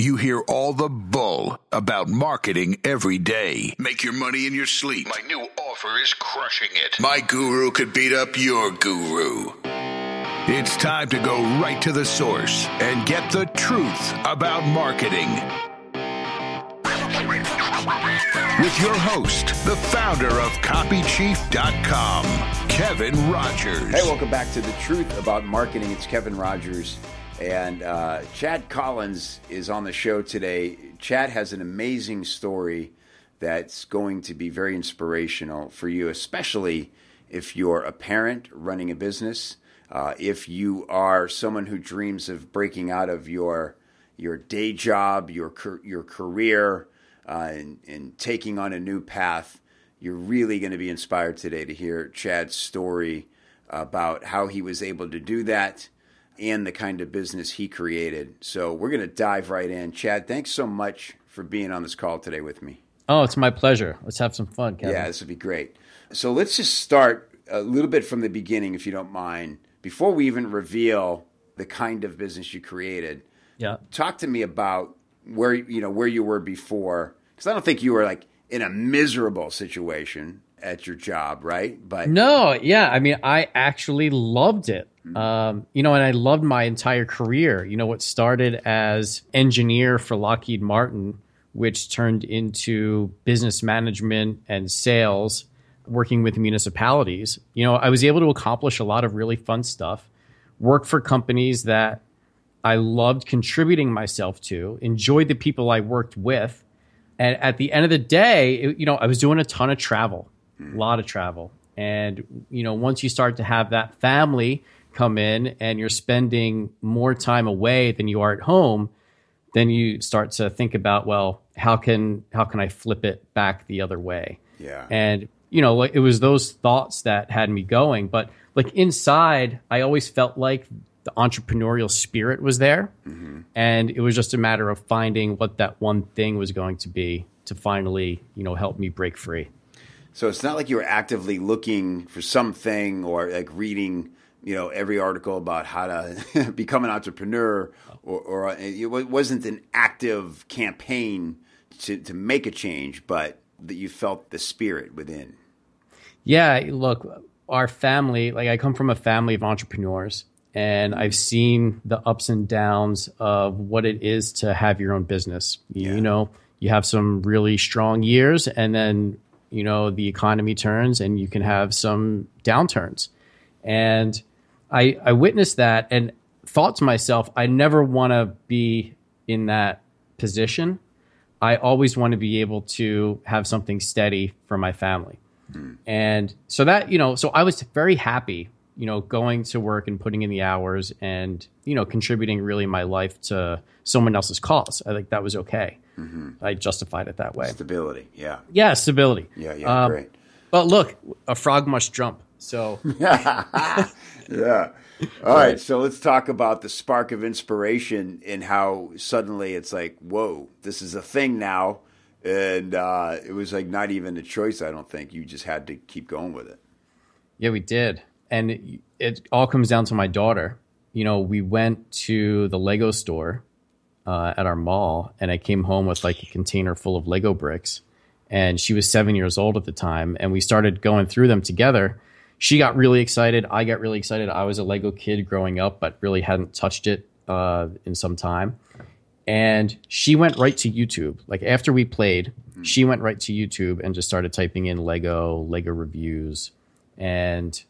You hear all the bull about marketing every day. Make your money in your sleep. My new offer is crushing it. My guru could beat up your guru. It's time to go right to the source and get the truth about marketing. With your host, the founder of CopyChief.com, Kevin Rogers. Hey, welcome back to The Truth About Marketing. It's Kevin Rogers. And uh, Chad Collins is on the show today. Chad has an amazing story that's going to be very inspirational for you, especially if you're a parent running a business, uh, if you are someone who dreams of breaking out of your your day job, your your career, uh, and, and taking on a new path. You're really going to be inspired today to hear Chad's story about how he was able to do that and the kind of business he created. So we're going to dive right in. Chad, thanks so much for being on this call today with me. Oh, it's my pleasure. Let's have some fun, Kevin. Yeah, this would be great. So let's just start a little bit from the beginning, if you don't mind, before we even reveal the kind of business you created. Yeah. Talk to me about where you know where you were before, because I don't think you were like in a miserable situation at your job, right? But no, yeah, I mean, I actually loved it. Um, you know, and I loved my entire career. You know, what started as engineer for Lockheed Martin, which turned into business management and sales, working with municipalities. You know, I was able to accomplish a lot of really fun stuff, work for companies that I loved contributing myself to, enjoyed the people I worked with. And at the end of the day, it, you know, I was doing a ton of travel, a lot of travel. And, you know, once you start to have that family, come in and you're spending more time away than you are at home, then you start to think about, well, how can how can I flip it back the other way? Yeah. And you know, it was those thoughts that had me going, but like inside, I always felt like the entrepreneurial spirit was there, mm-hmm. and it was just a matter of finding what that one thing was going to be to finally, you know, help me break free. So it's not like you were actively looking for something or like reading you know every article about how to become an entrepreneur or, or, uh, it wasn't an active campaign to, to make a change but that you felt the spirit within yeah look our family like i come from a family of entrepreneurs and i've seen the ups and downs of what it is to have your own business yeah. you know you have some really strong years and then you know the economy turns and you can have some downturns and I, I witnessed that and thought to myself, I never want to be in that position. I always want to be able to have something steady for my family. Mm. And so that, you know, so I was very happy, you know, going to work and putting in the hours and, you know, contributing really my life to someone else's cause. I think that was okay. Mm-hmm. I justified it that way. Stability. Yeah. Yeah. Stability. Yeah. Yeah. Um, great. But look, a frog must jump. So yeah. All right, so let's talk about the spark of inspiration and how suddenly it's like, whoa, this is a thing now, and uh, it was like not even a choice. I don't think you just had to keep going with it. Yeah, we did, and it, it all comes down to my daughter. You know, we went to the Lego store uh, at our mall, and I came home with like a container full of Lego bricks, and she was seven years old at the time, and we started going through them together she got really excited. I got really excited. I was a Lego kid growing up, but really hadn't touched it uh, in some time. And she went right to YouTube. Like after we played, mm-hmm. she went right to YouTube and just started typing in Lego, Lego reviews, and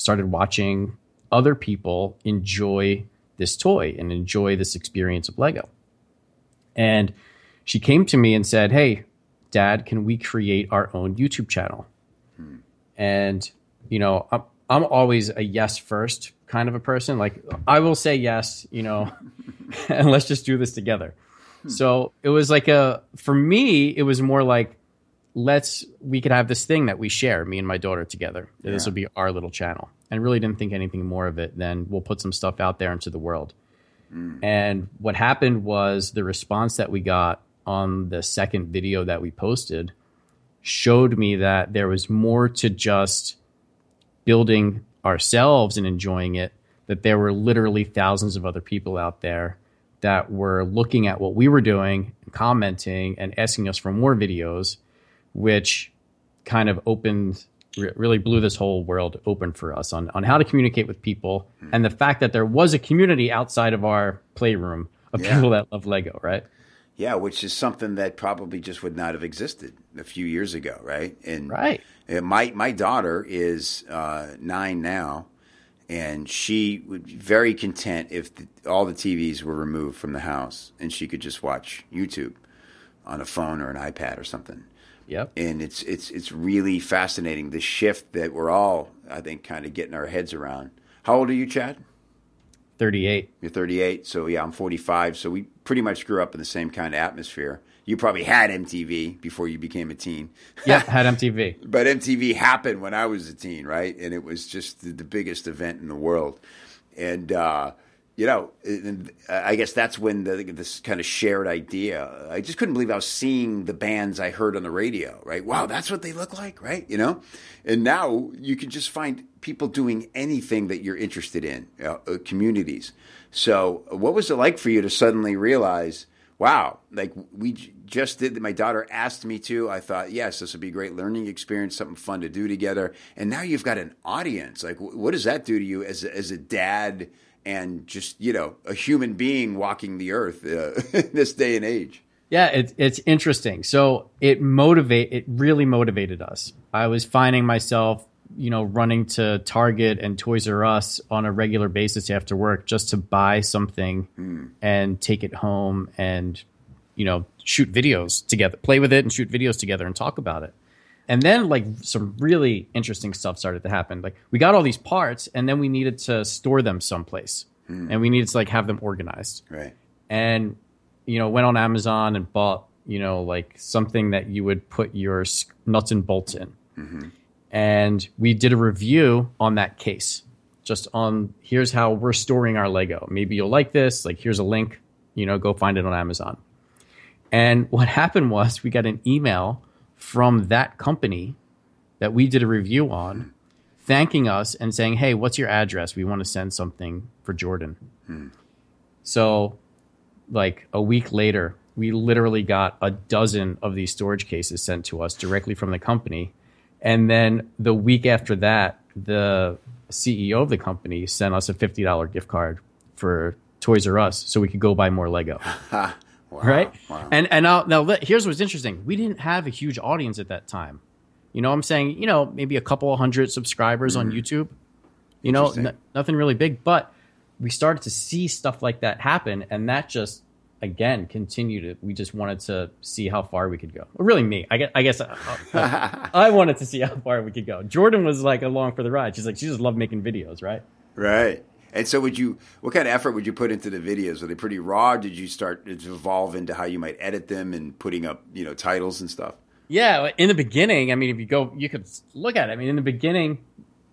started watching other people enjoy this toy and enjoy this experience of Lego. And she came to me and said, Hey, dad, can we create our own YouTube channel? Hmm. And you know, I'm, I'm always a yes first kind of a person. Like I will say yes, you know, and let's just do this together. Hmm. So it was like a for me, it was more like let's we could have this thing that we share, me and my daughter together. Yeah. This will be our little channel. And really didn't think anything more of it than we'll put some stuff out there into the world. Mm. And what happened was the response that we got on the second video that we posted showed me that there was more to just building ourselves and enjoying it that there were literally thousands of other people out there that were looking at what we were doing, commenting, and asking us for more videos, which kind of opened really blew this whole world open for us on, on how to communicate with people and the fact that there was a community outside of our playroom of Yeah. people that love Lego, right? Yeah, which is something that probably just would not have existed a few years ago, right? And Right. my my daughter is uh, nine now, and she would be very content if the, all the TVs were removed from the house and she could just watch YouTube on a phone or an iPad or something. Yep. And it's it's it's really fascinating the shift that we're all, I think, kind of getting our heads around. How old are you, Chad? 38. You're 38, so yeah, I'm 45. So we pretty much grew up in the same kind of atmosphere. You probably had MTV before you became a teen. Yeah, Had MTV. But MTV happened when I was a teen, right? And it was just the, the biggest event in the world. And, uh, you know, I guess that's when the, this kind of shared idea. I just couldn't believe I was seeing the bands I heard on the radio, right? Wow, that's what they look like, right? You know? And now you can just find people doing anything that you're interested in, uh, communities. So, what was it like for you to suddenly realize, wow, like we j- just did, my daughter asked me to. I thought, yes, this would be a great learning experience, something fun to do together. And now you've got an audience. Like, wh- what does that do to you as a, as a dad and just, you know, a human being walking the earth uh, in this day and age? Yeah, it's it's interesting. So it motivate it really motivated us. I was finding myself, you know, running to Target and Toys R Us on a regular basis after work just to buy something and take it home and you know shoot videos together, play with it and shoot videos together and talk about it. And then like some really interesting stuff started to happen. Like we got all these parts and then we needed to store them someplace. Hmm. And we needed to like have them organized Right. and you know went on Amazon and bought you know like something that you would put your nuts and bolts in, mm-hmm. and we did a review on that case, just on here's how we're storing our Lego. Maybe you'll like this. Like here's a link, you know, go find it on Amazon. And what happened was we got an email from that company that we did a review on, thanking us and saying, "Hey, what's your address? We want to send something for Jordan." Hmm. So, like a week later, we literally got a dozen of these storage cases sent to us directly from the company. And then the week after that, the CEO of the company sent us a $50 gift card for Toys R Us so we could go buy more Lego. Wow. right? Wow. And and now, now here's what's interesting. We didn't have a huge audience at that time. You know, I'm saying, you know, maybe a couple of hundred subscribers on YouTube. You know, n- nothing really big, but we started to see stuff like that happen, and that just again continued it. We just wanted to see how far we could go. Well, really, me, I guess, I guess, uh, uh, I wanted to see how far we could go. Jordan was like along for the ride. She's like, she just loved making videos, right? Right. And so, would you? What kind of effort would you put into the videos? Were they pretty raw? Did you start to evolve into how you might edit them and putting up, you know, titles and stuff? Yeah, in the beginning, I mean, if you go, you could look at it. I mean, in the beginning,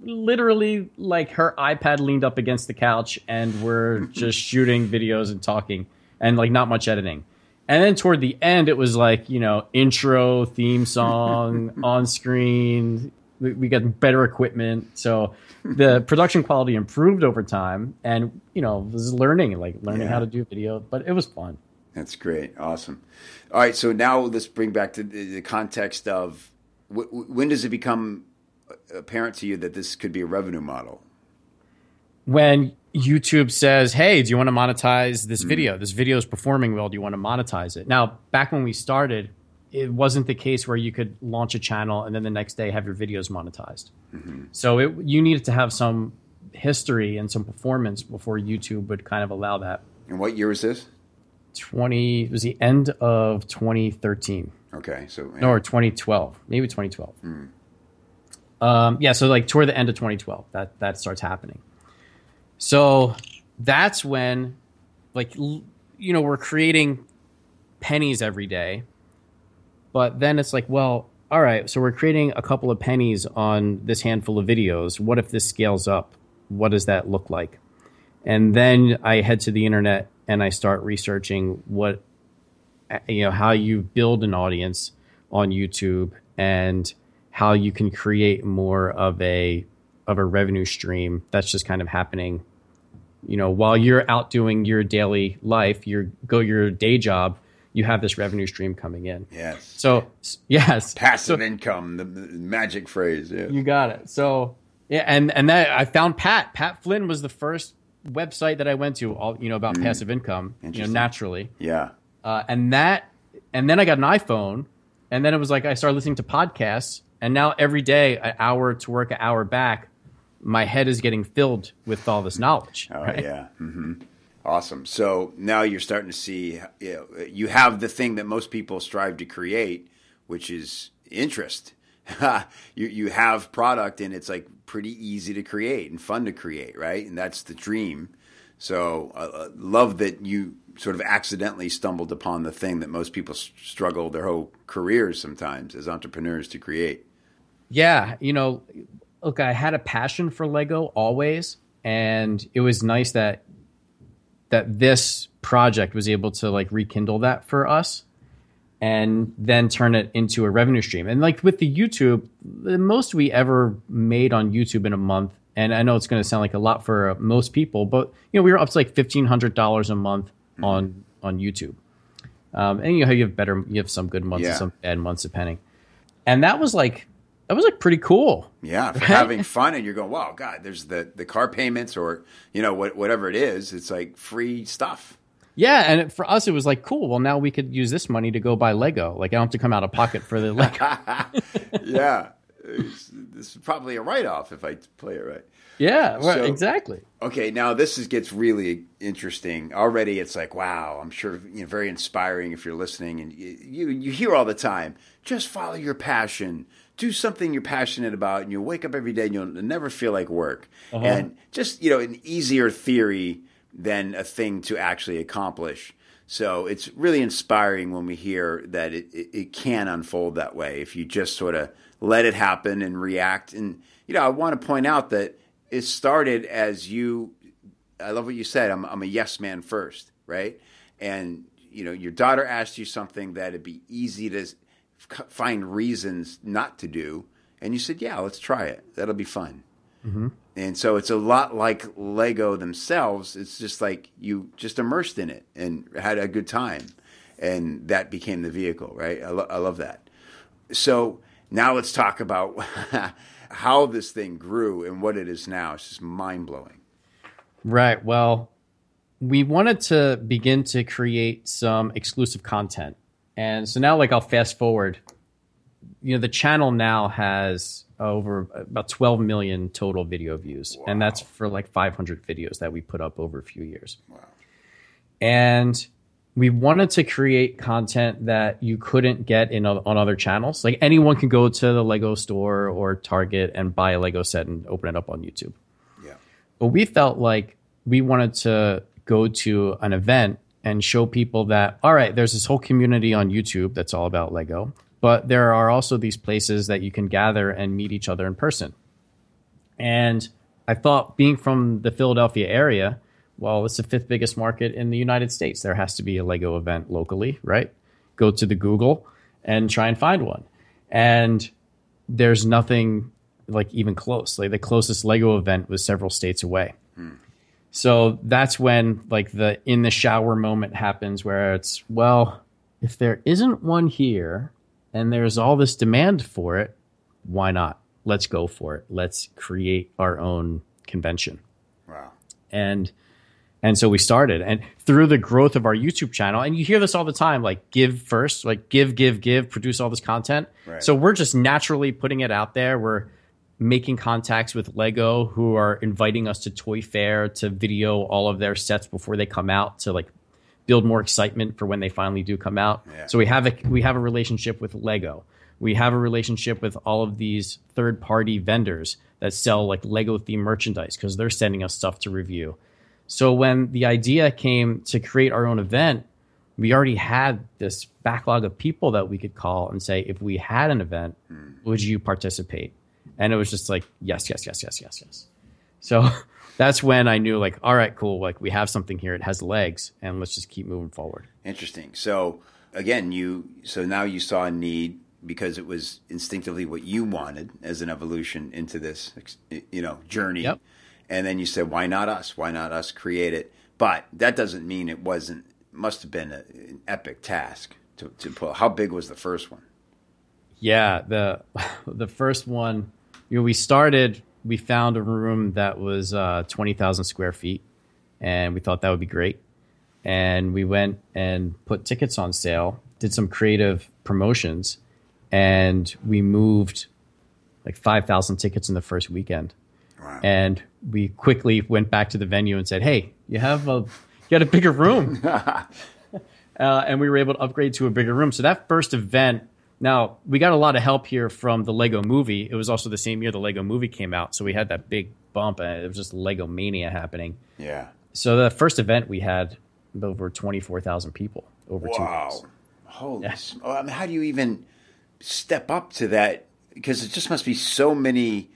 literally, like her iPad leaned up against the couch, and we're just shooting videos and talking, and like not much editing. And then toward the end, it was like you know, intro, theme song, on screen. We, got better equipment, so the production quality improved over time, and you know, was learning, like learning Yeah. how to do video. But it was fun. That's great. Awesome. All right. So now let's bring back to the, the context of w- w- when does it become apparent to you that this could be a revenue model? when YouTube says, "Hey, do you want to monetize this mm-hmm. video? This video is performing well. Do you want to monetize it?" Now, back when we started, it wasn't the case where you could launch a channel and then the next day have your videos monetized. So it, you needed to have some history and some performance before YouTube would kind of allow that. And what year is this? Twenty it was the end of 2013 Okay. So no, or 2012, maybe 2012. Um, yeah, so like toward the end of 2012, that that starts happening. So that's when, like, l- you know, we're creating pennies every day, but then it's like, well, all right, so we're creating a couple of pennies on this handful of videos. What if this scales up? What does that look like? And then I head to the internet and I start researching what you know how you build an audience on YouTube and how you can create more of a of a revenue stream that's just kind of happening you know, while you're out doing your daily life, your go your day job, you have this revenue stream coming in. Yes. So yes, passive so, income, the, the, magic phrase. Yeah. You got it. So yeah, and and that I found Pat. Pat Flynn was the first website that I went to, all you know about mm. passive income. You know, naturally. Yeah. Uh, and that, and then I got an iPhone, and then it was like I started listening to podcasts, and now every day, an hour to work, an hour back, my head is getting filled with all this knowledge. Oh right? yeah. Mm-hmm. Awesome. So now you're starting to see you, know, you have the thing that most people strive to create, which is interest. you you have product and it's like pretty easy to create and fun to create, right? And that's the dream. So I uh, love that you sort of accidentally stumbled upon the thing that most people struggle their whole careers sometimes as entrepreneurs to create. Yeah, you know, look, I had a passion for Lego always, and it was nice that that this project was able to like rekindle that for us and then turn it into a revenue stream. And like with the YouTube, the most we ever made on YouTube in a month, and I know it's going to sound like a lot for most people, but you know we were up to like fifteen hundred dollars a month mm-hmm. on on YouTube. Um, and you know you have better, you have some good months yeah. and some bad months depending. And that was like that was like pretty cool. Yeah, for having fun, and you're going, wow, God, there's the the car payments or you know what, whatever it is. It's like free stuff. Yeah, and for us, it was like cool. Well, now we could use this money to go buy Lego. Like I don't have to come out of pocket for the Lego. yeah, this is probably a write off if I play it right. Yeah, so, exactly. Okay, now this is, gets really interesting. Already, it's like, wow, I'm sure you know, very inspiring if you're listening, and you you hear all the time, just follow your passion, do something you're passionate about, and you'll wake up every day and you'll never feel like work. Uh-huh. And just you know, an easier theory than a thing to actually accomplish. So it's really inspiring when we hear that it, it, it can unfold that way if you just sort of let it happen and react. And you know, I want to point out that it started as you. I love what you said. I'm, I'm a yes man first, right? And you know, your daughter asked you something that it'd be easy to find reasons not to do, and you said, "Yeah, let's try it. That'll be fun." Mm-hmm. And so it's a lot like Lego themselves. It's just like you just immersed in it and had a good time, and that became the vehicle, right? I, lo- I love that. So now let's talk about how this thing grew and what it is now. It's just mind blowing. Right. Well, we wanted to begin to create some exclusive content. And so now, like, I'll fast forward. You know, the channel now has over about 12 million total video views. Wow. And that's for like 500 videos that we put up over a few years. Wow. And we wanted to create content that you couldn't get in on other channels. Like anyone can go to the Lego store or Target and buy a Lego set and open it up on YouTube. Yeah. But we felt like we wanted to go to an event and show people that all right, there's this whole community on YouTube that's all about Lego, but there are also these places that you can gather and meet each other in person. And I thought being from the Philadelphia area, well, it's the fifth biggest market in the United States. There has to be a Lego event locally, right? Go to the Google and try and find one. And there's nothing like even close. Like the closest Lego event was several states away. Hmm. So that's when like the in the shower moment happens where it's, well, if there isn't one here and there's all this demand for it, why not? Let's go for it. Let's create our own convention. Wow. And and so we started. And through the growth of our YouTube channel, and you hear this all the time like give first, like give, give, give, produce all this content. Right. So we're just naturally putting it out there. We're making contacts with Lego who are inviting us to Toy Fair to video all of their sets before they come out to like build more excitement for when they finally do come out. Yeah. So we have a we have a relationship with Lego. We have a relationship with all of these third party vendors that sell like Lego themed merchandise because they're sending us stuff to review. So when the idea came to create our own event, we already had this backlog of people that we could call and say, if we had an event, mm. would you participate? And it was just like, yes, yes, yes, yes, yes, yes. So that's when I knew, like, all right, cool. Like, we have something here. It has legs, and let's just keep moving forward. Interesting. So, again, you, so now you saw a need because it was instinctively what you wanted as an evolution into this, you know, journey. Yep and then you said, "Why not us? Why not us create it?" But that doesn't mean it wasn't. Must have been a, an epic task to, to pull. How big was the first one? Yeah, the the first one, you know, we started. We found a room that was uh, twenty thousand square feet, and we thought that would be great. And we went and put tickets on sale, did some creative promotions, and we moved like five thousand tickets in the first weekend. Wow. And we quickly went back to the venue and said, "Hey, you have a you got a bigger room." uh, and we were able to upgrade to a bigger room. So that first event now, we got a lot of help here from the Lego movie. It was also the same year the Lego movie came out. So we had that big bump and it was just Lego mania happening. Yeah. So the first event we had over 24,000 people over two Wow. Holy. Yeah. s- oh, I mean, how do you even step up to that? Because it just must be so many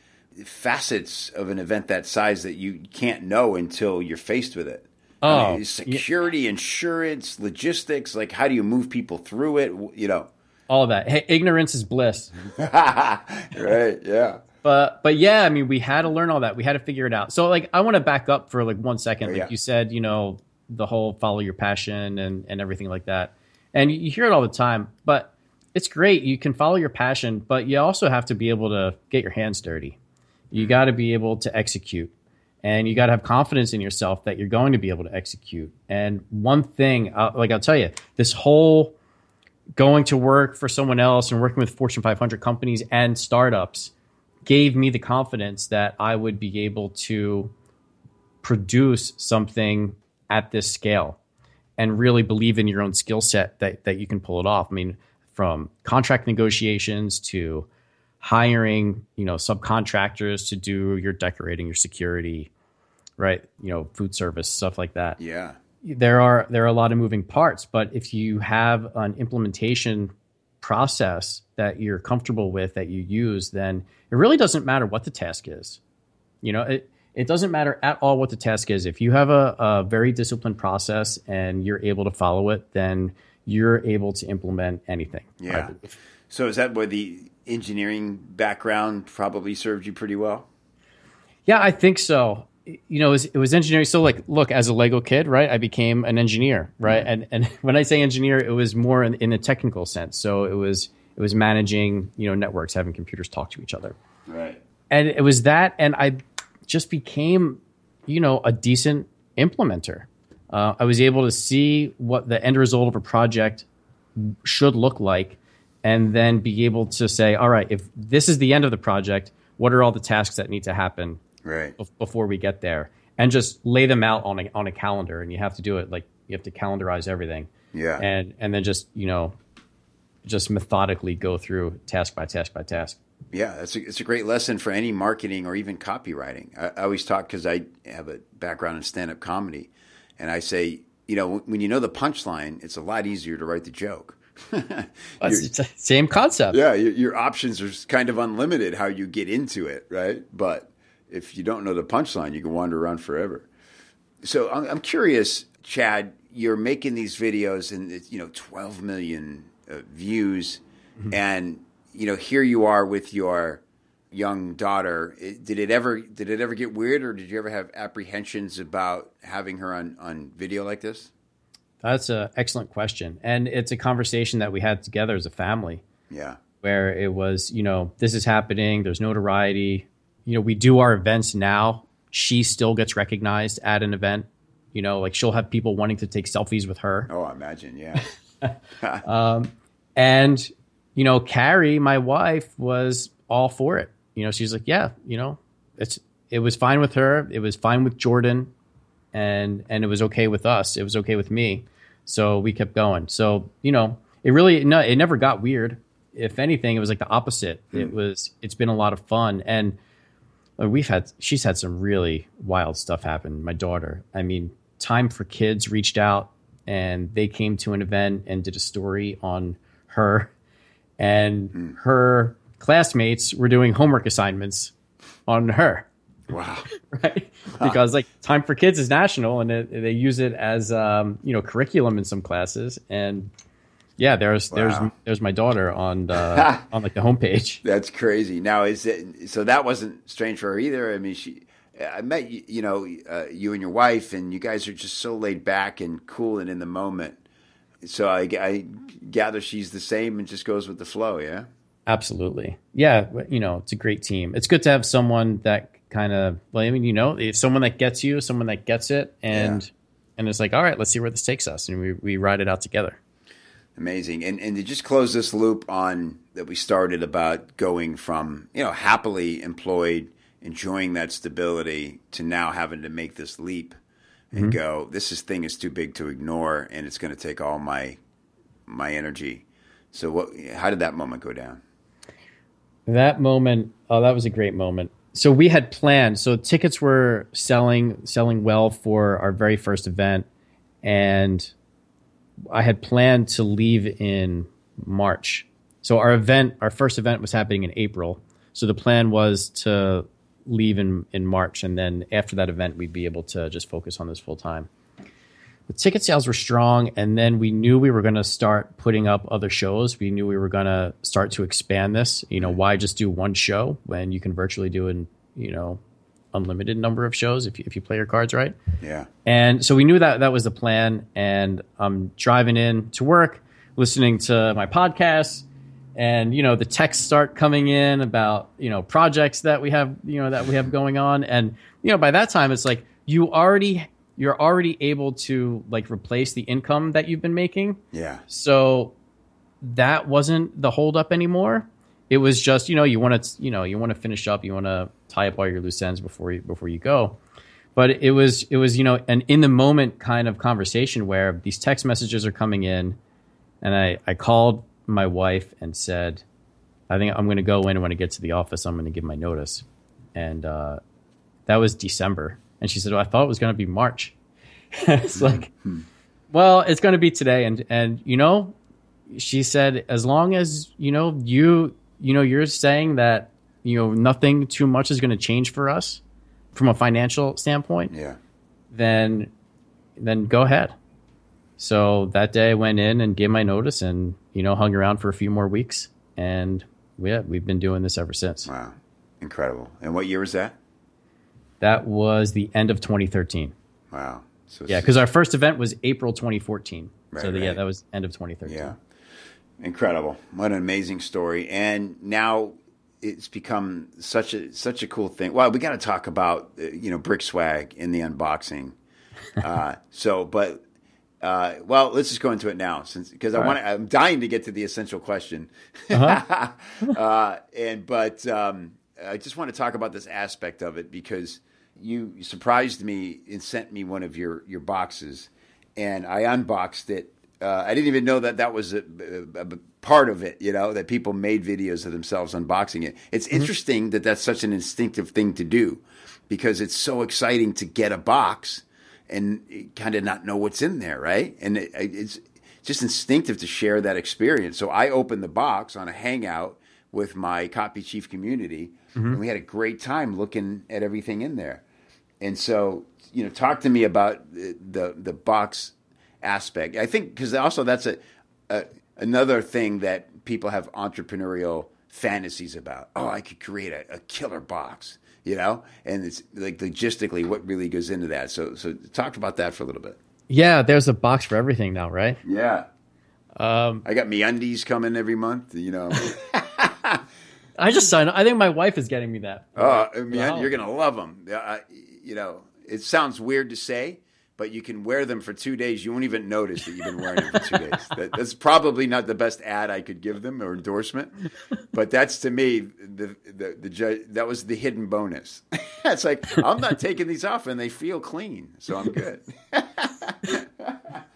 facets of an event that size that you can't know until you're faced with it. I Oh, mean, security, insurance, logistics. Like, how do you move people through it? You know. All of that. Hey, ignorance is bliss. right. Yeah. But but yeah, I mean, we had to learn all that. We had to figure it out. So like, I want to back up for like one second. Oh, Like yeah. you said, you know, the whole follow your passion and and everything like that. And you hear it all the time, but it's great. You can follow your passion, but you also have to be able to get your hands dirty. You got to be able to execute, and you got to have confidence in yourself that you're going to be able to execute. And one thing, uh, like I'll tell you, this whole going to work for someone else and working with Fortune 500 companies and startups gave me the confidence that I would be able to produce something at this scale and really believe in your own skill set that, that you can pull it off. I mean, from contract negotiations to hiring, you know, subcontractors to do your decorating, your security, right? You know, food service, stuff like that Yeah. There are there are a lot of moving parts but if you have an implementation process that you're comfortable with that you use then it really doesn't matter what the task is you know it it doesn't matter at all what the task is if you have a, a very disciplined process and you're able to follow it then you're able to implement anything Yeah. So is that where the engineering background probably served you pretty well? Yeah, I think so. You know, it was, it was engineering. So, like, look, as a Lego kid, right, I became an engineer, right? And and when I say engineer, it was more in, in a technical sense. So it was it was managing, you know, networks, having computers talk to each other, Right. and it was that. And I just became, you know, a decent implementer. Uh, I was able to see what the end result of a project should look like, and then be able to say, all right, if this is the end of the project, what are all the tasks that need to happen Right. bef- before we get there and just lay them out on a, on a calendar and you have to do it like you have to calendarize everything Yeah. and and then just you know just methodically go through task by task by task Yeah, it's a, it's a great lesson for any marketing or even copywriting. I, I always talk because I have a background in stand up comedy, and I say, you know, when you know the punchline, it's a lot easier to write the joke. It's- it's the same concept yeah, your, your options are kind of unlimited how you get into it, right? But if you don't know the punchline, you can wander around forever. So I'm, I'm curious, Chad. You're making these videos, and it's, you know, 12 million uh, views, and you know, here you are with your young daughter. It- did it ever did it ever get weird, or did you ever have apprehensions about having her on on video like this? that's an excellent question and it's a conversation that we had together as a family Yeah, where it was you know this is happening there's notoriety you know we do our events now she still gets recognized at an event you know like she'll have people wanting to take selfies with her oh, I imagine, yeah, um, And, you know, Carrie, my wife, was all for it. You know, she's like, yeah, you know, it's it was fine with her. It was fine with Jordan, and and it was okay with us. It was okay with me. So we kept going. So you know, it really no, it never got weird. If anything, it was like the opposite. Hmm. It was. It's been a lot of fun, and we've had. She's had some really wild stuff happen. My daughter. I mean, Time for Kids reached out and they came to an event and did a story on her and her classmates were doing homework assignments on her wow, right because like time for kids is national and it, they use it as um, you know curriculum in some classes and yeah there's Wow. there's there's my daughter on the on like the homepage That's crazy. Now is it so that wasn't strange for her either. I mean, she I met you, you know, uh, you and your wife, and you guys are just so laid back and cool and in the moment. So I, I gather she's the same and just goes with the flow. Yeah. Absolutely. Yeah. You know, it's a great team. It's good to have someone that kind of, well, I mean, you know, someone that gets you, someone that gets it, and, yeah. and it's like, all right, let's see where this takes us. And we, we ride it out together. Amazing. And, and to just close this loop on that we started about going from, you know, happily employed, enjoying that stability to now having to make this leap and mm-hmm. go, this is, thing is too big to ignore and it's going to take all my, my energy. So what, how did that moment go down? That moment, oh, that was a great moment. So we had planned. So tickets were selling selling well for our very first event, and I had planned to leave in March. So our event, our first event, was happening in April. So the plan was to leave in in March, and then after that event, we'd be able to just focus on this full time the ticket sales were strong and then we knew we were going to start putting up other shows we knew we were going to start to expand this you know why just do one show when you can virtually do an you know unlimited number of shows if you, if you play your cards right yeah and so we knew that that was the plan and i'm driving in to work listening to my podcast and you know the texts start coming in about you know projects that we have you know that we have going on and you know by that time it's like you already you're already able to like replace the income that you've been making. Yeah. So that wasn't the holdup anymore. It was just you know you want to you know you want to finish up you want to tie up all your loose ends before you before you go. But it was it was you know an in the moment kind of conversation where these text messages are coming in, and I I called my wife and said, I think I'm going to go in when I get to the office. I'm going to give my notice, and uh, that was December and she said, well, I thought it was going to be March. it's mm-hmm. like, well, it's going to be today. And, and, you know, she said, as long as, you know, you, you know, you're saying that, you know, nothing too much is going to change for us from a financial standpoint. Yeah. Then, then go ahead. So that day I went in and gave my notice and, you know, hung around for a few more weeks. And yeah, we've been doing this ever since. Wow. Incredible. And what year was that? That was the end of 2013. Wow. So yeah, because our first event was April 2014. Right, so the, right. yeah, that was end of 2013. Yeah. Incredible. What an amazing story. And now it's become such a such a cool thing. Well, we got to talk about uh, you know brick swag in the unboxing. Uh, so, but uh, well, let's just go into it now, since because I want right. I'm dying to get to the essential question. Uh-huh. uh, and but um, I just want to talk about this aspect of it because you surprised me and sent me one of your your boxes, and I unboxed it. Uh, I didn't even know that that was a, a, a, part of it. You know that people made videos of themselves unboxing it. It's mm-hmm. interesting that that's such an instinctive thing to do because it's so exciting to get a box and kind of not know what's in there, right? And it, it's just instinctive to share that experience. So I opened the box on a Hangout with my copy chief community, mm-hmm. and we had a great time looking at everything in there. And so, you know, talk to me about the the, the box aspect. I think because also that's a, a another thing that people have entrepreneurial fantasies about. Oh, I could create a, a killer box, you know, and it's like logistically what really goes into that. So, so talk about that for a little bit. Yeah, there's a box for everything now, right? Yeah. Um, I got MeUndies coming every month, you know. I just signed. I think my wife is getting me that. Oh, man, you're gonna love them. Uh, you know, it sounds weird to say, but you can wear them for two days. You won't even notice that you've been wearing them for two days. That, that's probably not the best ad I could give them or endorsement, but that's to me the the, the that was the hidden bonus. it's like I'm not taking these off, and they feel clean, so I'm good.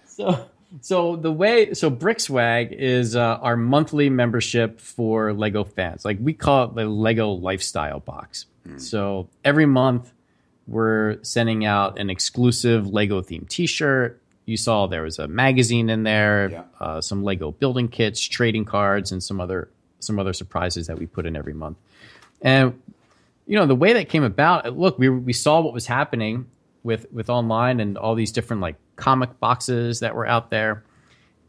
so so the way so Brickswag is uh, our monthly membership for Lego fans. Like we call it the Lego lifestyle box. Mm. So every month we're sending out an exclusive Lego themed T-shirt. You saw there was a magazine in there, yeah. uh, some Lego building kits, trading cards, and some other some other surprises that we put in every month. And you know the way that came about. Look, we we saw what was happening with with online and all these different like comic boxes that were out there,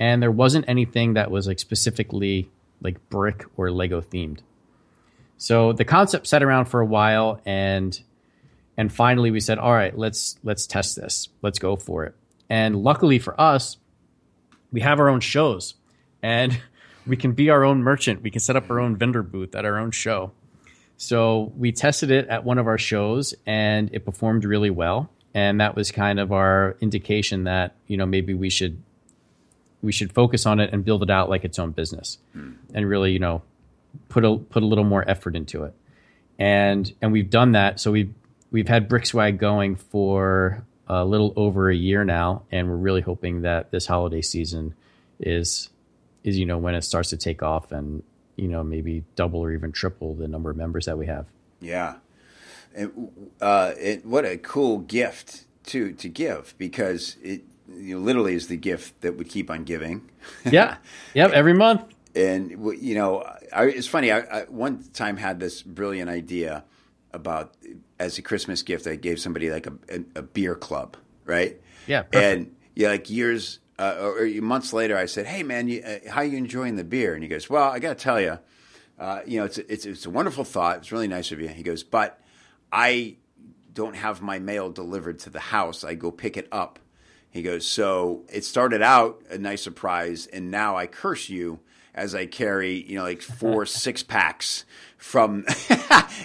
and there wasn't anything that was like specifically like brick or Lego themed. So the concept sat around for a while, and And finally, we said, all right, let's let's test this. Let's go for it. And luckily for us, we have our own shows, and we can be our own merchant. We can set up our own vendor booth at our own show. So we tested it at one of our shows, and it performed really well. And that was kind of our indication that you know maybe we should we should focus on it and build it out like its own business, and really you know put a put a little more effort into it. And and we've done that. So we've we've had Brickswag going for a little over a year now, and we're really hoping that this holiday season is is you know when it starts to take off and you know maybe double or even triple the number of members that we have. Yeah, and, uh, it, what a cool gift to to give because it you know, literally is the gift that would keep on giving. yeah, yep, every month. And you know, I, it's funny. I, I one time had this brilliant idea about as a Christmas gift. I gave somebody like a, a, a beer club, right? Yeah, perfect. and yeah, like years uh, or months later, I said, "Hey, man, you, uh, how you enjoying the beer?" And he goes, "Well, I got to tell you, uh, you know, it's a, it's it's a wonderful thought. It's really nice of you." He goes, "But I don't have my mail delivered to the house. I go pick it up." He goes, "So it started out a nice surprise, and now I curse you." As I carry, you know, like four six packs from,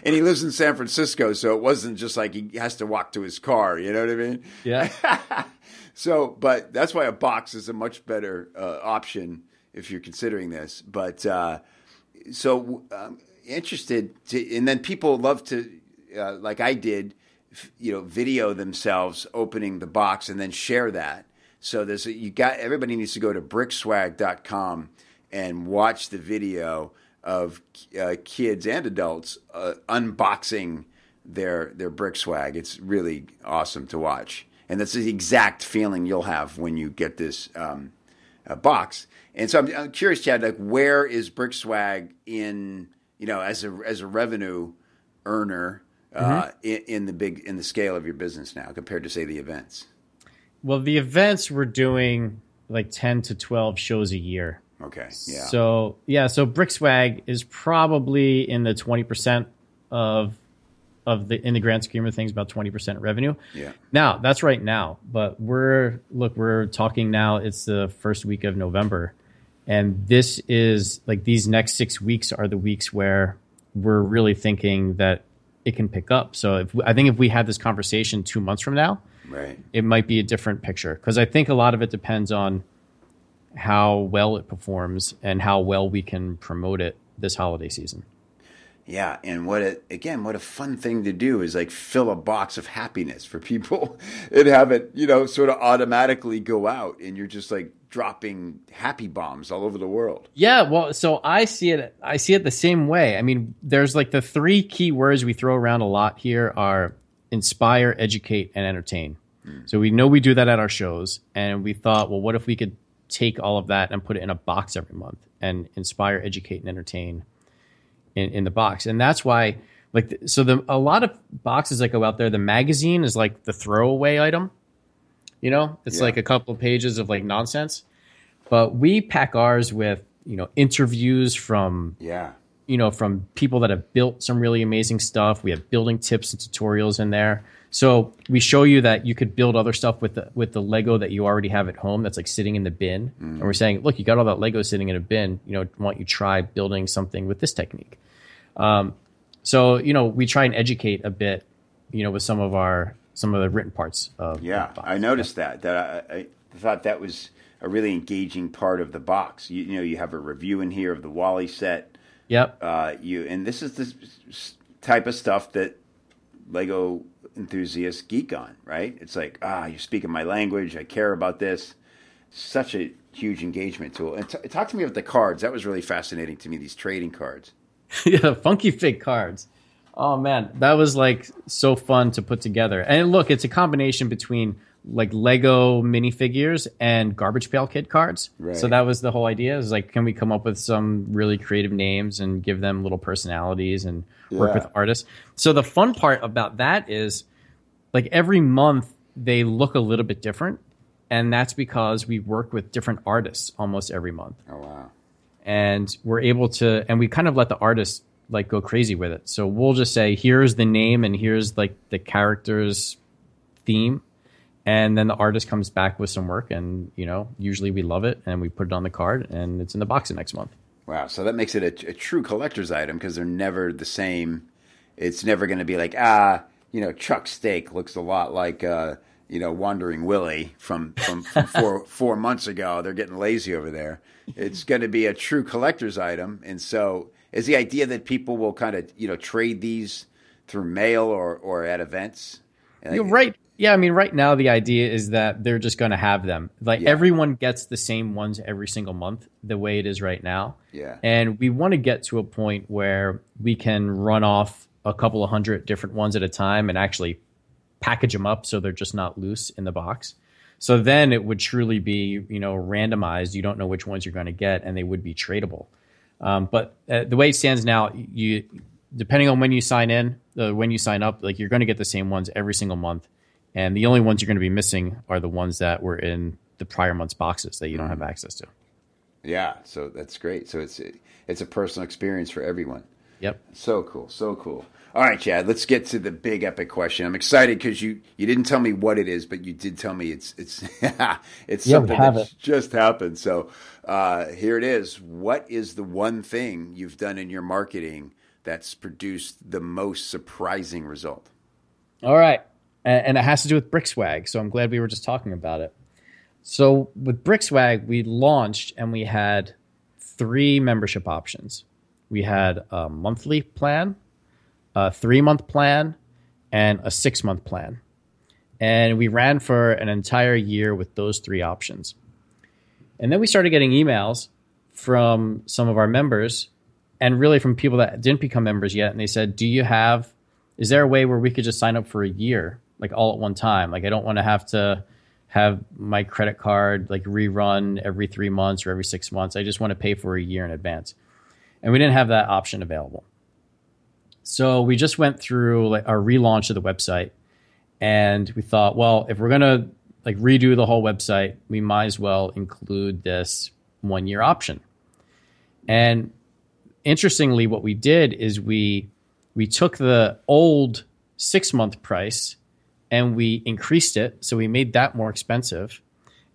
and he lives in San Francisco, so it wasn't just like he has to walk to his car. You know what I mean? Yeah. So, but that's why a box is a much better uh, option if you're considering this. But uh, so um, interested, to, and then people love to, uh, like I did, f- you know, video themselves opening the box and then share that. So there's a, you got everybody needs to go to brickswag.com and watch the video of uh, kids and adults uh, unboxing their their brick swag. It's really awesome to watch and that's the exact feeling you'll have when you get this um, uh, box. And so I'm, I'm, curious, Chad, like where is Brick Swag in you know as a as a revenue earner uh, mm-hmm. in, in, the big in the scale of your business now compared to say the events? Well, the events we're doing like ten to twelve shows a year. Okay. Yeah. So yeah, so Brick Swag is probably in the twenty percent of of the in the grand scheme of things about 20% revenue. Yeah. Now, that's right now, but we're look, we're talking now it's the first week of November and this is like these next 6 weeks are the weeks where we're really thinking that it can pick up. So if I think if we had this conversation 2 months from now, right. It might be a different picture because I think a lot of it depends on how well it performs and how well we can promote it this holiday season. Yeah, and what a, again, what a fun thing to do is like fill a box of happiness for people and have it, you know, sort of automatically go out, and you're just like dropping happy bombs all over the world. Yeah, well, so I see it. I see it the same way. I mean, there's like the three key words we throw around a lot here are inspire, educate, and entertain. Mm. So we know we do that at our shows, and we thought, well, what if we could take all of that and put it in a box every month and inspire, educate, and entertain in, in the box, and that's why like so the a lot of boxes that go out there, the magazine is like the throwaway item. You know, it's yeah. like a couple of pages of like nonsense, but we pack ours with you know interviews from yeah you know from people that have built some really amazing stuff. We have building tips and tutorials in there. So we show you that you could build other stuff with the with the Lego that you already have at home that's like sitting in the bin. Mm. And we're saying, look, you got all that Lego sitting in a bin. You know, why don't you try building something with this technique? Um, so you know, we try and educate a bit, you know, with some of our some of the written parts of. Yeah, I noticed that. That I, I, thought that was a really engaging part of the box. You, you, know, you have a review in here of the WALL-E set. Yep. Uh, you and this is the type of stuff that Lego enthusiasts geek on, right? It's like, ah, you're speaking my language. I care about this. Such a huge engagement tool. And t- talk to me about the cards. That was really fascinating to me. These trading cards. yeah, funky fake cards. Oh man, that was like so fun to put together. And look, it's a combination between like Lego minifigures and garbage pail kid cards. Right. So that was the whole idea. Is like, can we come up with some really creative names and give them little personalities and work with artists? So the fun part about that is, like every month they look a little bit different, and that's because we work with different artists almost every month. Oh wow! and we're able to and we kind of let the artists like go crazy with it. So we'll just say here's the name and here's like the character's theme and then the artist comes back with some work and you know usually we love it and we put it on the card and it's in the box the next month. Wow. So that makes it a, a true collector's item because they're never the same. It's never going to be like ah you know chuck steak looks a lot like uh, you know wandering willie from from, from four four months ago. They're getting lazy over there. It's going to be a true collector's item. And so is the idea that people will kind of you know trade these through mail or or at events? You're right yeah, I mean, right now the idea is that they're just going to have them. Like yeah. everyone gets the same ones every single month, the way it is right now. Yeah. And we want to get to a point where we can run off a couple of hundred different ones at a time and actually package them up so they're just not loose in the box. So then it would truly be, you know, randomized. You don't know which ones you're going to get, and they would be tradable. Um, but uh, the way it stands now, you depending on when you sign in, uh, when you sign up, like you're going to get the same ones every single month and the only ones you're going to be missing are the ones that were in the prior month's boxes that you don't have mm-hmm. access to. Yeah, so that's great. So it's it's a personal experience for everyone. Yep. So cool, so cool. All right, Chad, let's get to the big epic question. I'm excited because you you didn't tell me what it is, but you did tell me it's it's it's yeah, something that it. just happened. So uh, here it is. What is the one thing you've done in your marketing that's produced the most surprising result? All right and, it has to do with BrickSwag. So I'm glad we were just talking about it. So with BrickSwag, we launched and we had three membership options. We had a monthly plan, a three month plan, and a six month plan. And we ran for an entire year with those three options. And then we started getting emails from some of our members and really from people that didn't become members yet. And they said, Do you have, is there a way where we could just sign up for a year like all at one time. Like I don't want to have to have my credit card like rerun every three months or every six months. I just want to pay for a year in advance. And we didn't have that option available. So we just went through like our relaunch of the website and we thought, well, if we're gonna like redo the whole website, we might as well include this one year option. And interestingly, what we did is we we took the old six month price and we increased it. So we made that more expensive.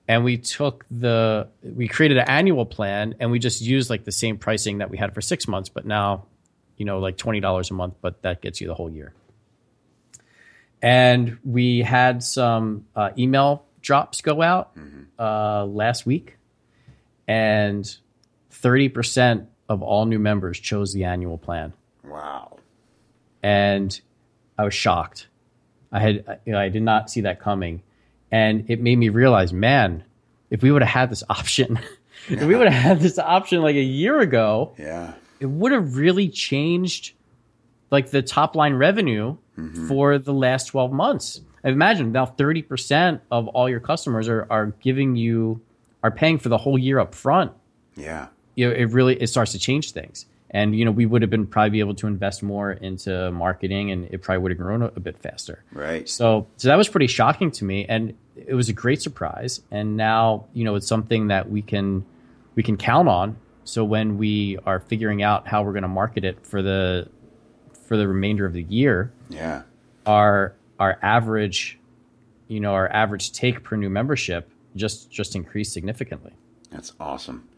And we took the, we created an annual plan and we just used like the same pricing that we had for six months, but now, you know, like $20 a month, but that gets you the whole year. And we had some uh, email drops go out mm-hmm. uh, last week, and 30% of all new members chose the annual plan. Wow. And I was shocked I had you know, I did not see that coming, and it made me realize, man, if we would have had this option, yeah. if we would have had this option like a year ago, yeah, it would have really changed like the top line revenue mm-hmm. for the last 12 months. I imagine now 30% of all your customers are, are giving you are paying for the whole year up front. Yeah. You know, it really it starts to change things and you know we would have been probably be able to invest more into marketing and it probably would have grown a, a, bit faster. Right. So so that was pretty shocking to me and it was a great surprise. And now you know it's something that we can we can count on. So when we are figuring out how we're going to market it for the for the remainder of the year yeah. our our average you know our average take per new membership just just increased significantly. That's awesome.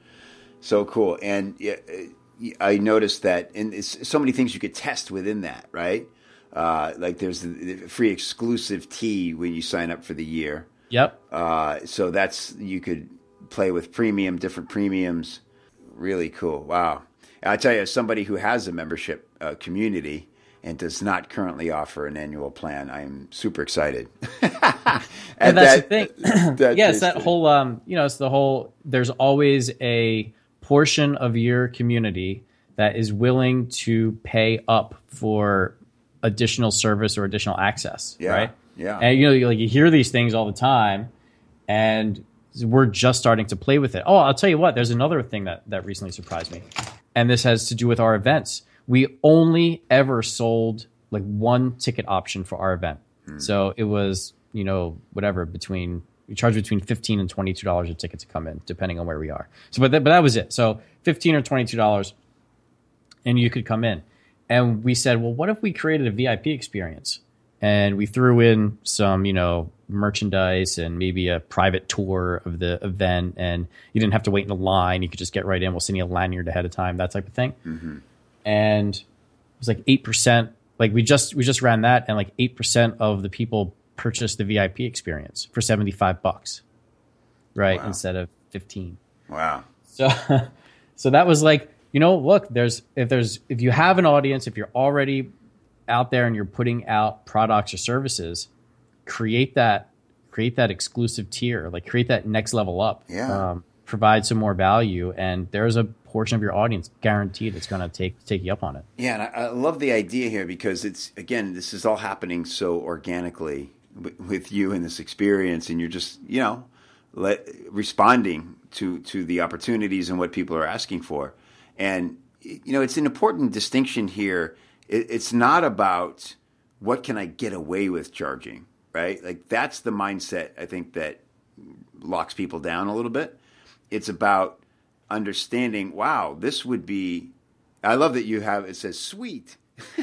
So cool. And yeah I noticed that, and it's so many things you could test within that, right? Uh, like there's the free exclusive tea when you sign up for the year. Yep. Uh, so that's you could play with premium, different premiums. Really cool. Wow. I tell you, as somebody who has a membership uh, community and does not currently offer an annual plan, I am super excited. and that's that, the thing. that yes, that whole um, you know, it's the whole. There's always a portion of your community that is willing to pay up for additional service or additional access, yeah, right? Yeah. And you know, like you hear these things all the time, and we're just starting to play with it. Oh, I'll tell you what. There's another thing that that recently surprised me, and this has to do with our events. We only ever sold like one ticket option for our event, hmm. so it was you know whatever between we charge between fifteen and twenty two dollars a ticket to come in, depending on where we are. So, but that, but that was it. So fifteen or twenty two dollars, and you could come in. and we said, well, what if we created a VIP experience? And we threw in some, you know, merchandise and maybe a private tour of the event. And you didn't have to wait in a line. You could just get right in. We'll send you a lanyard ahead of time, that type of thing. Mm-hmm. And it was like 8%. Like we just, we just ran that and like 8% of the people purchased the VIP experience for 75 bucks. Right. Wow. Instead of 15. Wow. So, so that was like, you know, look, there's if there's if you have an audience, if you're already out there and you're putting out products or services, create that create that exclusive tier, like create that next level up. Yeah. Um, provide some more value, and there's a portion of your audience guaranteed that's going to take take you up on it. Yeah, and I, I love the idea here because it's again, this is all happening so organically with, you in this experience, and you're just you know let, responding to to the opportunities and what people are asking for, and you know it's an important distinction here. It, it's not about what can I get away with charging, right? Like that's the mindset I think that locks people down a little bit. It's about understanding, wow, this would be I love that you have it says sweet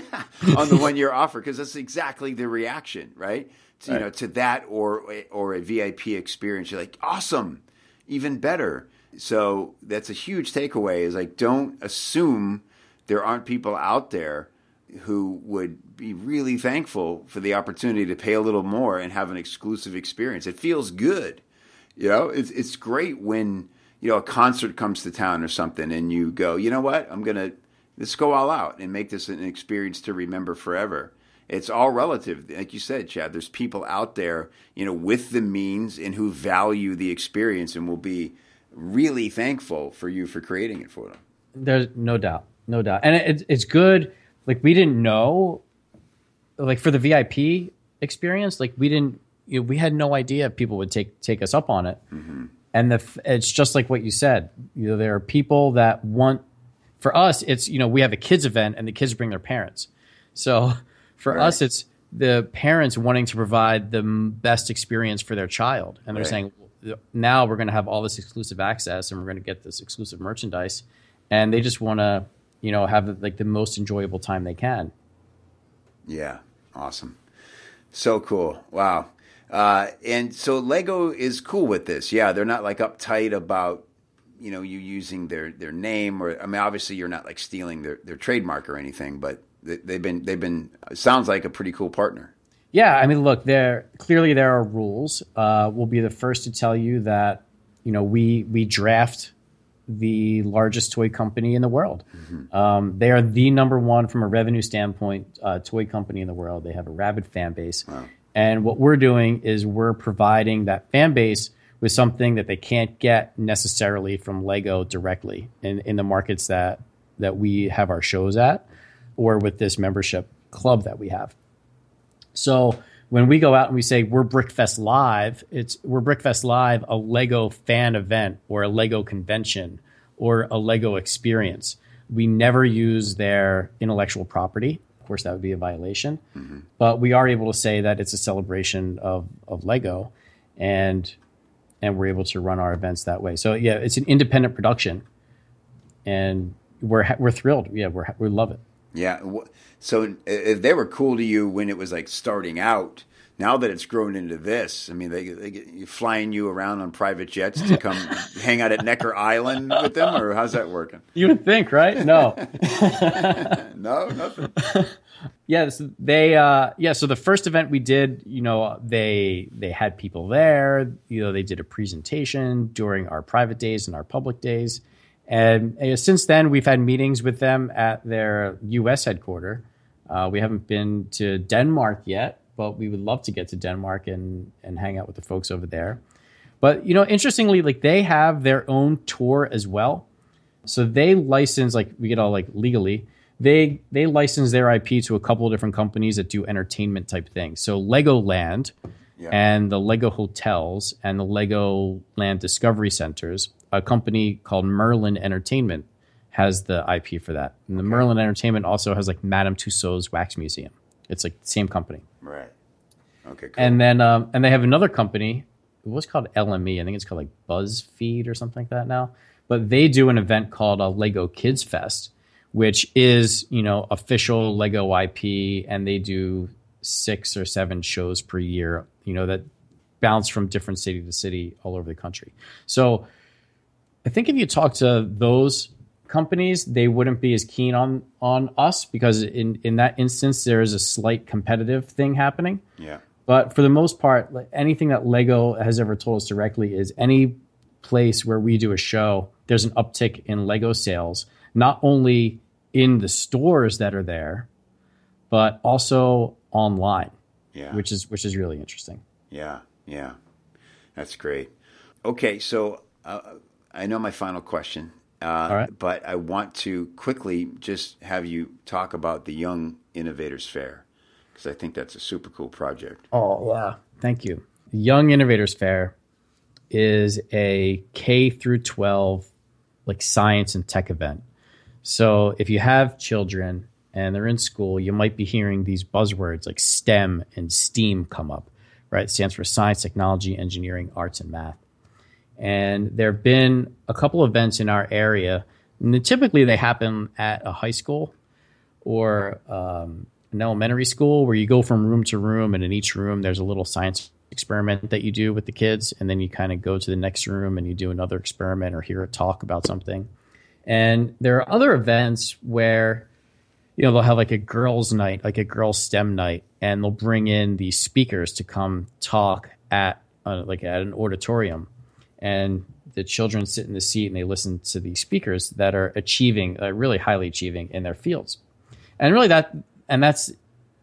on the one year offer because that's exactly the reaction, right? To, You know, to that or or a VIP experience. You're like, awesome, even better. So that's a huge takeaway. Is like, don't assume there aren't people out there who would be really thankful for the opportunity to pay a little more and have an exclusive experience. It feels good. You know, it's it's great when you know a concert comes to town or something, and you go, you know what, I'm gonna let's go all out and make this an experience to remember forever. It's all relative, like you said, Chad. There's people out there, you know, with the means and who value the experience and will be really thankful for you for creating it for them. There's no doubt, no doubt, and it, it's good. Like we didn't know, like for the VIP experience, like we didn't, you know, we had no idea people would take take us up on it. Mm-hmm. And the it's just like what you said. You know, there are people that want. For us, it's you know we have a kids event and the kids bring their parents. So for Right. us, it's the parents wanting to provide the best experience for their child, and they're Right. saying now we're going to have all this exclusive access and we're going to get this exclusive merchandise, and they just want to you know have like the most enjoyable time they can. Yeah, awesome. So cool. Wow. Uh, and so Lego is cool with this. Yeah, they're not like uptight about you know you using their their name or I mean obviously you're not like stealing their their trademark or anything, but they've been they've been sounds like a pretty cool partner. Yeah, I mean, look, there clearly there are rules. Uh, we'll be the first to tell you that you know we we draft the largest toy company in the world. Um, they are the number one from a revenue standpoint uh, toy company in the world. They have a rabid fan base, and what we're doing is we're providing that fan base with something that they can't get necessarily from Lego directly in, in the markets that that we have our shows at, or with this membership club that we have. So when we go out and we say we're Brickfest Live, it's we're Brickfest Live, a Lego fan event or a Lego convention or a Lego experience. We never use their intellectual property. Of course, that would be a violation. Mm-hmm. But we are able to say that it's a celebration of, of Lego and and we're able to run our events that way. So yeah, it's an independent production and we're we're thrilled. Yeah, we're we love it. Yeah. So if they were cool to you when it was like starting out, now that it's grown into this, I mean, they, they get, flying you around on private jets to come hang out at Necker Island with them, or how's that working? You would think, right? No. No, nothing. Yes, they uh yeah, so the first event we did, you know, they they had people there, you know, they did a presentation during our private days and our public days. And uh, since then we've had meetings with them at their US headquarter. Uh, we haven't been to Denmark yet, but we would love to get to Denmark and and hang out with the folks over there. But you know, interestingly, like they have their own tour as well. So they license like we get all like legally. They they license their IP to a couple of different companies that do entertainment type things. So Legoland Yeah. and the Lego Hotels and the Lego Land Discovery Centers, a company called Merlin Entertainment has the IP for that. And the Merlin Entertainment also has like Madame Tussauds Wax Museum. It's like the same company. Right. Okay. Cool. And then um, and they have another company. It was called LME. I think it's called like BuzzFeed or something like that now. But they do an event called a Lego Kids Fest, which is you know official Lego IP, and they do six or seven shows per year. You know that bounce from different city to city all over the country. So I think if you talk to those companies, they wouldn't be as keen on on us because in in that instance there is a slight competitive thing happening. Yeah. But for the most part, anything that Lego has ever told us directly is any place where we do a show, there's an uptick in Lego sales, not only in the stores that are there, but also online. Yeah. Which is which is really interesting. Yeah. Yeah. That's great. Okay, so uh, I know my final question, uh, right. but I want to quickly just have you talk about the Young Innovators Fair because I think that's a super cool project. Oh yeah, thank you. Young Innovators Fair is a K through 12 like science and tech event. So if you have children and they're in school, you might be hearing these buzzwords like STEM and STEAM come up, right? It stands for science, technology, engineering, arts, and math. And there have been a couple events in our area. And typically they happen at a high school or um, an elementary school where you go from room to room, and in each room there's a little science experiment that you do with the kids, and then you kind of go to the next room and you do another experiment or hear a talk about something. And there are other events where you know they'll have like a girls' night, like a girls' STEM night, and they'll bring in these speakers to come talk at uh, like at an auditorium, and the children sit in the seat and they listen to these speakers that are achieving, uh, really highly achieving in their fields, and really that and that's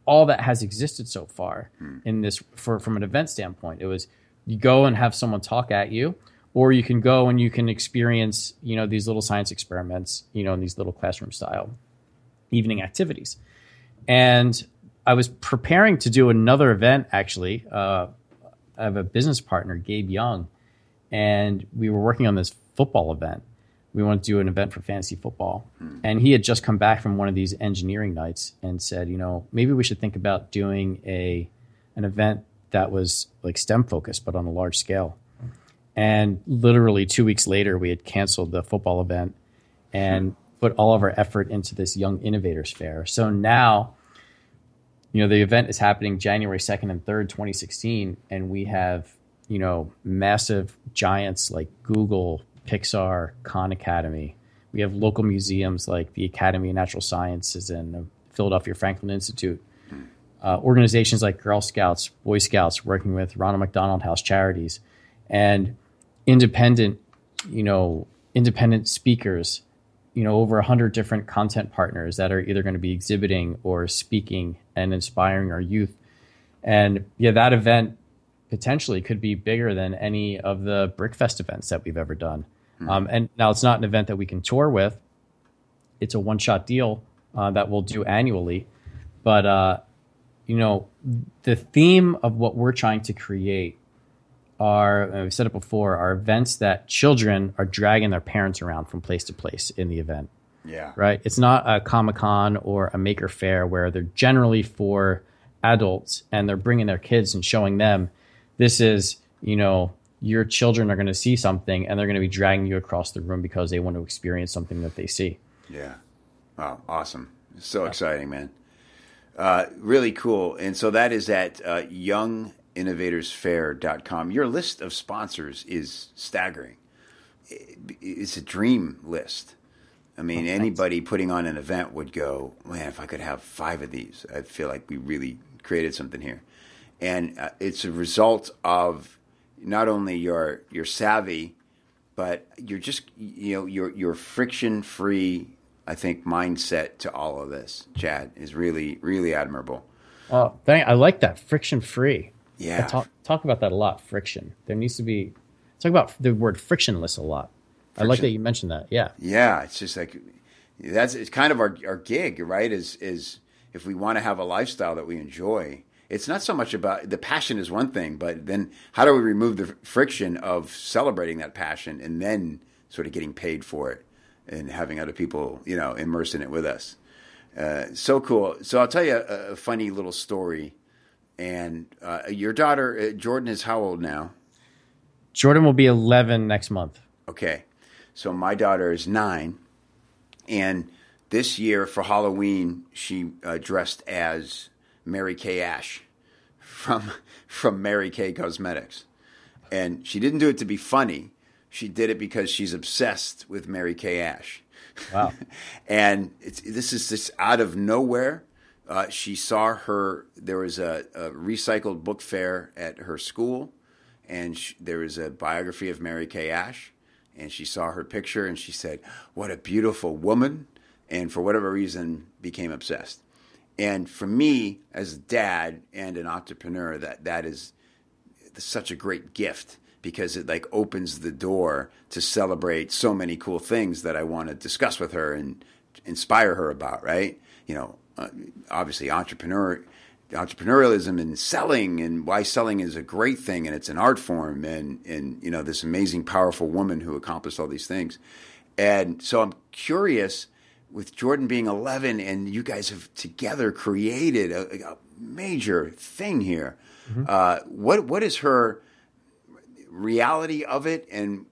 all that has existed so far in this for from an event standpoint. It was you go and have someone talk at you, or you can go and you can experience you know these little science experiments, you know, in these little classroom style evening activities. And I was preparing to do another event actually. Uh, I have a business partner, Gabe Young, and we were working on this football event. We wanted to do an event for fantasy football. Hmm. And he had just come back from one of these engineering nights and said, you know, maybe we should think about doing a an event that was like STEM focused, but on a large scale. And literally two weeks later, we had canceled the football event and hmm. put all of our effort into this Young Innovators Fair. So now, you know, the event is happening January 2nd and 3rd, 2016, and we have, you know, massive giants like Google, Pixar, Khan Academy. We have local museums like the Academy of Natural Sciences and the Philadelphia Franklin Institute. Uh, organizations like Girl Scouts, Boy Scouts, working with Ronald McDonald House Charities, and independent, you know, independent speakers you know over 100 different content partners that are either going to be exhibiting or speaking and inspiring our youth and yeah that event potentially could be bigger than any of the brickfest events that we've ever done. Um, and now it's not an event that we can tour with. It's a one shot deal uh, that we'll do annually. But uh, you know the theme of what we're trying to create are and we've said it before are events that children are dragging their parents around from place to place in the event. Yeah. right? It's not a comic-con or a Maker Faire where they're generally for adults and they're bringing their kids and showing them this is you know your children are going to see something and they're going to be dragging you across the room because they want to experience something that they see Yeah. Wow. Awesome. So exciting, man. Uh, really cool. And so that is at uh, younginnovatorsfair.com. Your list of sponsors is staggering. It's a dream list. I mean, anybody putting on an event would go, man, if I could have five of these, I feel like we really created something here. And uh, it's a result of not only your your savvy, but you're just you know your your friction free I think mindset to all of this, Chad, is really really admirable. oh thank, i like that friction free Yeah. I talk talk about that a lot. Friction. There needs to be talk about the word frictionless a lot. I like that you mentioned that. Yeah. Yeah, it's just like that's it's kind of our our gig, right? Is is if we want to have a lifestyle that we enjoy, it's not so much about the passion is one thing, but then how do we remove the friction of celebrating that passion and then sort of getting paid for it and having other people, you know, immerse in it with us. Uh, so cool. So I'll tell you a, a funny little story. And uh, your daughter uh, Jordan is how old now? Jordan will be 11 next month. Okay. So my daughter is nine, and this year for Halloween, she uh, dressed as Mary Kay Ash from from Mary Kay Cosmetics, and she didn't do it to be funny. She did it because she's obsessed with Mary Kay Ash. Wow! and this is just out of nowhere. Uh, she saw her. There was a, a, recycled book fair at her school, and she, there was a biography of Mary Kay Ash. And she saw her picture, and she said, "What a beautiful woman!" And for whatever reason, became obsessed. And for me, as a dad and an entrepreneur, that that is such a great gift because it like opens the door to celebrate so many cool things that I want to discuss with her and inspire her about. Right? You know, uh, obviously entrepreneur entrepreneurialism and selling and why selling is a great thing and it's an art form and and you know this amazing powerful woman who accomplished all these things and so i'm curious with jordan being 11 and you guys have together created a, a major thing here. Mm-hmm. uh, what what is her reality of it and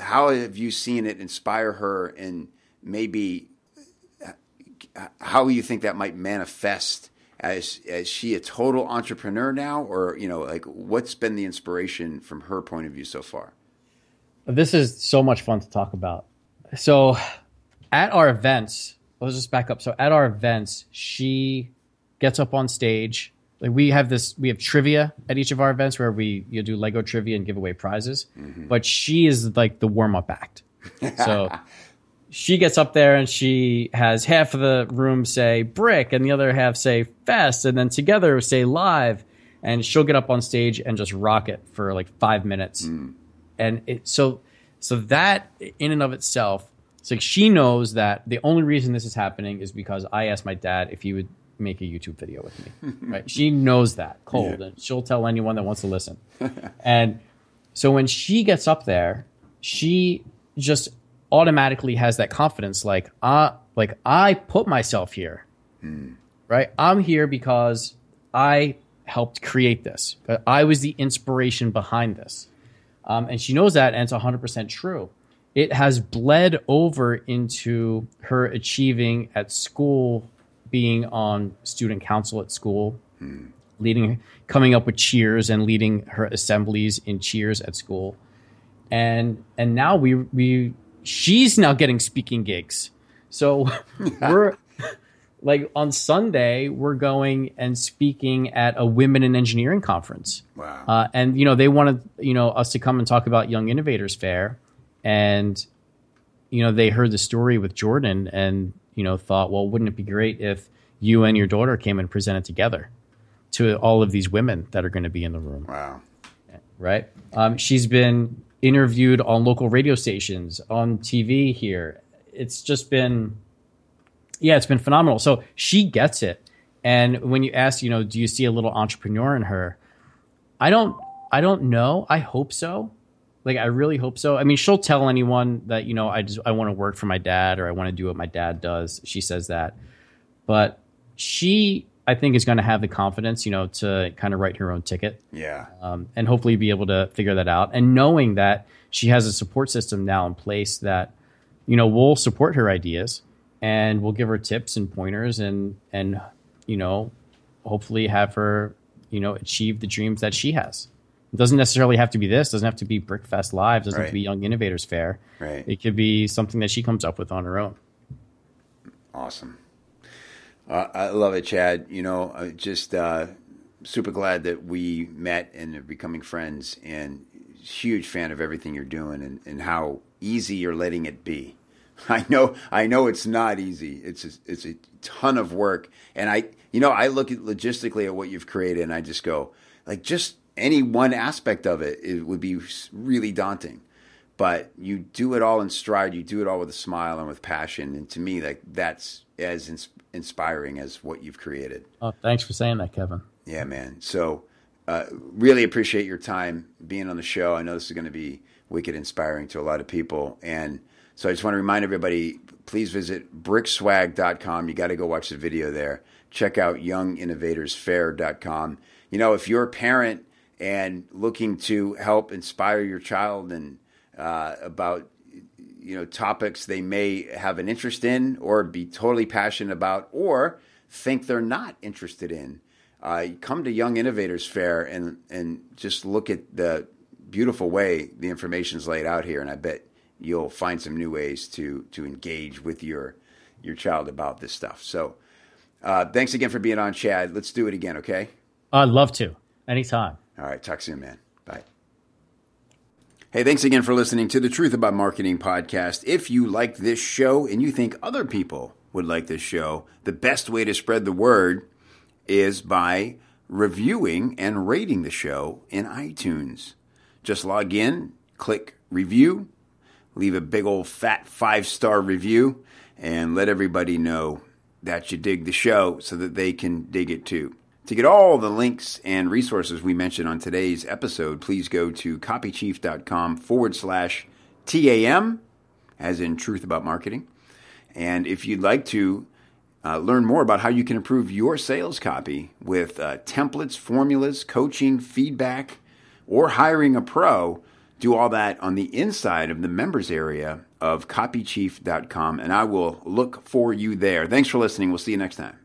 how have you seen it inspire her and maybe how you think that might manifest as is she a total entrepreneur now or you know like what's been the inspiration from her point of view so far? This is so much fun to talk about. So at our events let's just back up. So at our events she gets up on stage. Like we have this we have trivia at each of our events where we you do lego trivia and give away prizes. Mm-hmm. but she is like the warm-up act. So she gets up there and she has half of the room say brick and the other half say fest and then together say live. And she'll get up on stage and just rock it for like five minutes. Mm. and it, so so that in and of itself it's like she knows that the only reason this is happening is because i asked my dad if he would make a youtube video with me right she knows that cold yeah. and she'll tell anyone that wants to listen and so when she gets up there she just automatically has that confidence like uh like I put myself here. Mm. Right? I'm here because I helped create this. I was the inspiration behind this. Um, and she knows that, and it's 100% true. It has bled over into her achieving at school, being on student council at school, mm. leading, coming up with cheers and leading her assemblies in cheers at school. And and now we we she's now getting speaking gigs. So we're like on Sunday, we're going and speaking at a women in engineering conference. Wow. Uh, and, you know, they wanted, you know, us to come and talk about Young Innovators Fair. And, you know, they heard the story with Jordan and, you know, thought, well, wouldn't it be great if you and your daughter came and presented together to all of these women that are going to be in the room? Wow. Right. Um, she's been interviewed on local radio stations, on TV here. It's just been, yeah, it's been phenomenal. So she gets it. And when you ask, you know, do you see a little entrepreneur in her? I don't, I don't know. I hope so. Like, I really hope so. I mean, she'll tell anyone that, you know, I just, I want to work for my dad or I want to do what my dad does. She says that. But she I think is going to have the confidence, you know, to kind of write her own ticket. Yeah. Um, and hopefully be able to figure that out. And knowing that she has a support system now in place that, you know, will support her ideas and we'll give her tips and pointers and, and, you know, hopefully have her, you know, achieve the dreams that she has. It doesn't necessarily have to be this, doesn't have to be Brickfest Live, doesn't right. have to be Young Innovators Fair. Right. It could be something that she comes up with on her own. Awesome. Uh, I love it, Chad. You know, I just uh, super glad that we met and are becoming friends, and huge fan of everything you're doing and, and how easy you're letting it be. I know, I know it's not easy. It's a, it's a ton of work, and I, you know, I look at logistically at what you've created, and I just go, like, just any one aspect of it, it would be really daunting but you do it all in stride. You do it all with a smile and with passion. And to me, like that's as inspiring as what you've created. Oh, thanks for saying that, Kevin. Yeah, man. So, uh, really appreciate your time being on the show. I know this is going to be wicked inspiring to a lot of people. And so I just want to remind everybody please visit brickswag.com. You got to go watch the video there. Check out younginnovatorsfair.com. You know, if you're a parent and looking to help inspire your child and uh, about you know topics they may have an interest in or be totally passionate about or think they're not interested in. Uh, come to Young Innovators Fair and and just look at the beautiful way the information is laid out here, and I bet you'll find some new ways to to engage with your your child about this stuff. So, uh, thanks again for being on, Chad. Let's do it again, okay? I'd love to. Anytime. All right. Talk soon, man. Bye. Hey, thanks again for listening to the Truth About Marketing podcast. If you like this show and you think other people would like this show, the best way to spread the word is by reviewing and rating the show in iTunes. Just log in, click review, leave a big old fat five star review, and let everybody know that you dig the show so that they can dig it too. To get all the links and resources we mentioned on today's episode, please go to copychief.com forward slash TAM, as in Truth About Marketing. And if you'd like to uh, learn more about how you can improve your sales copy with uh, templates, formulas, coaching, feedback, or hiring a pro, do all that on the inside of the members area of copychief.com, and I will look for you there. Thanks for listening. We'll see you next time.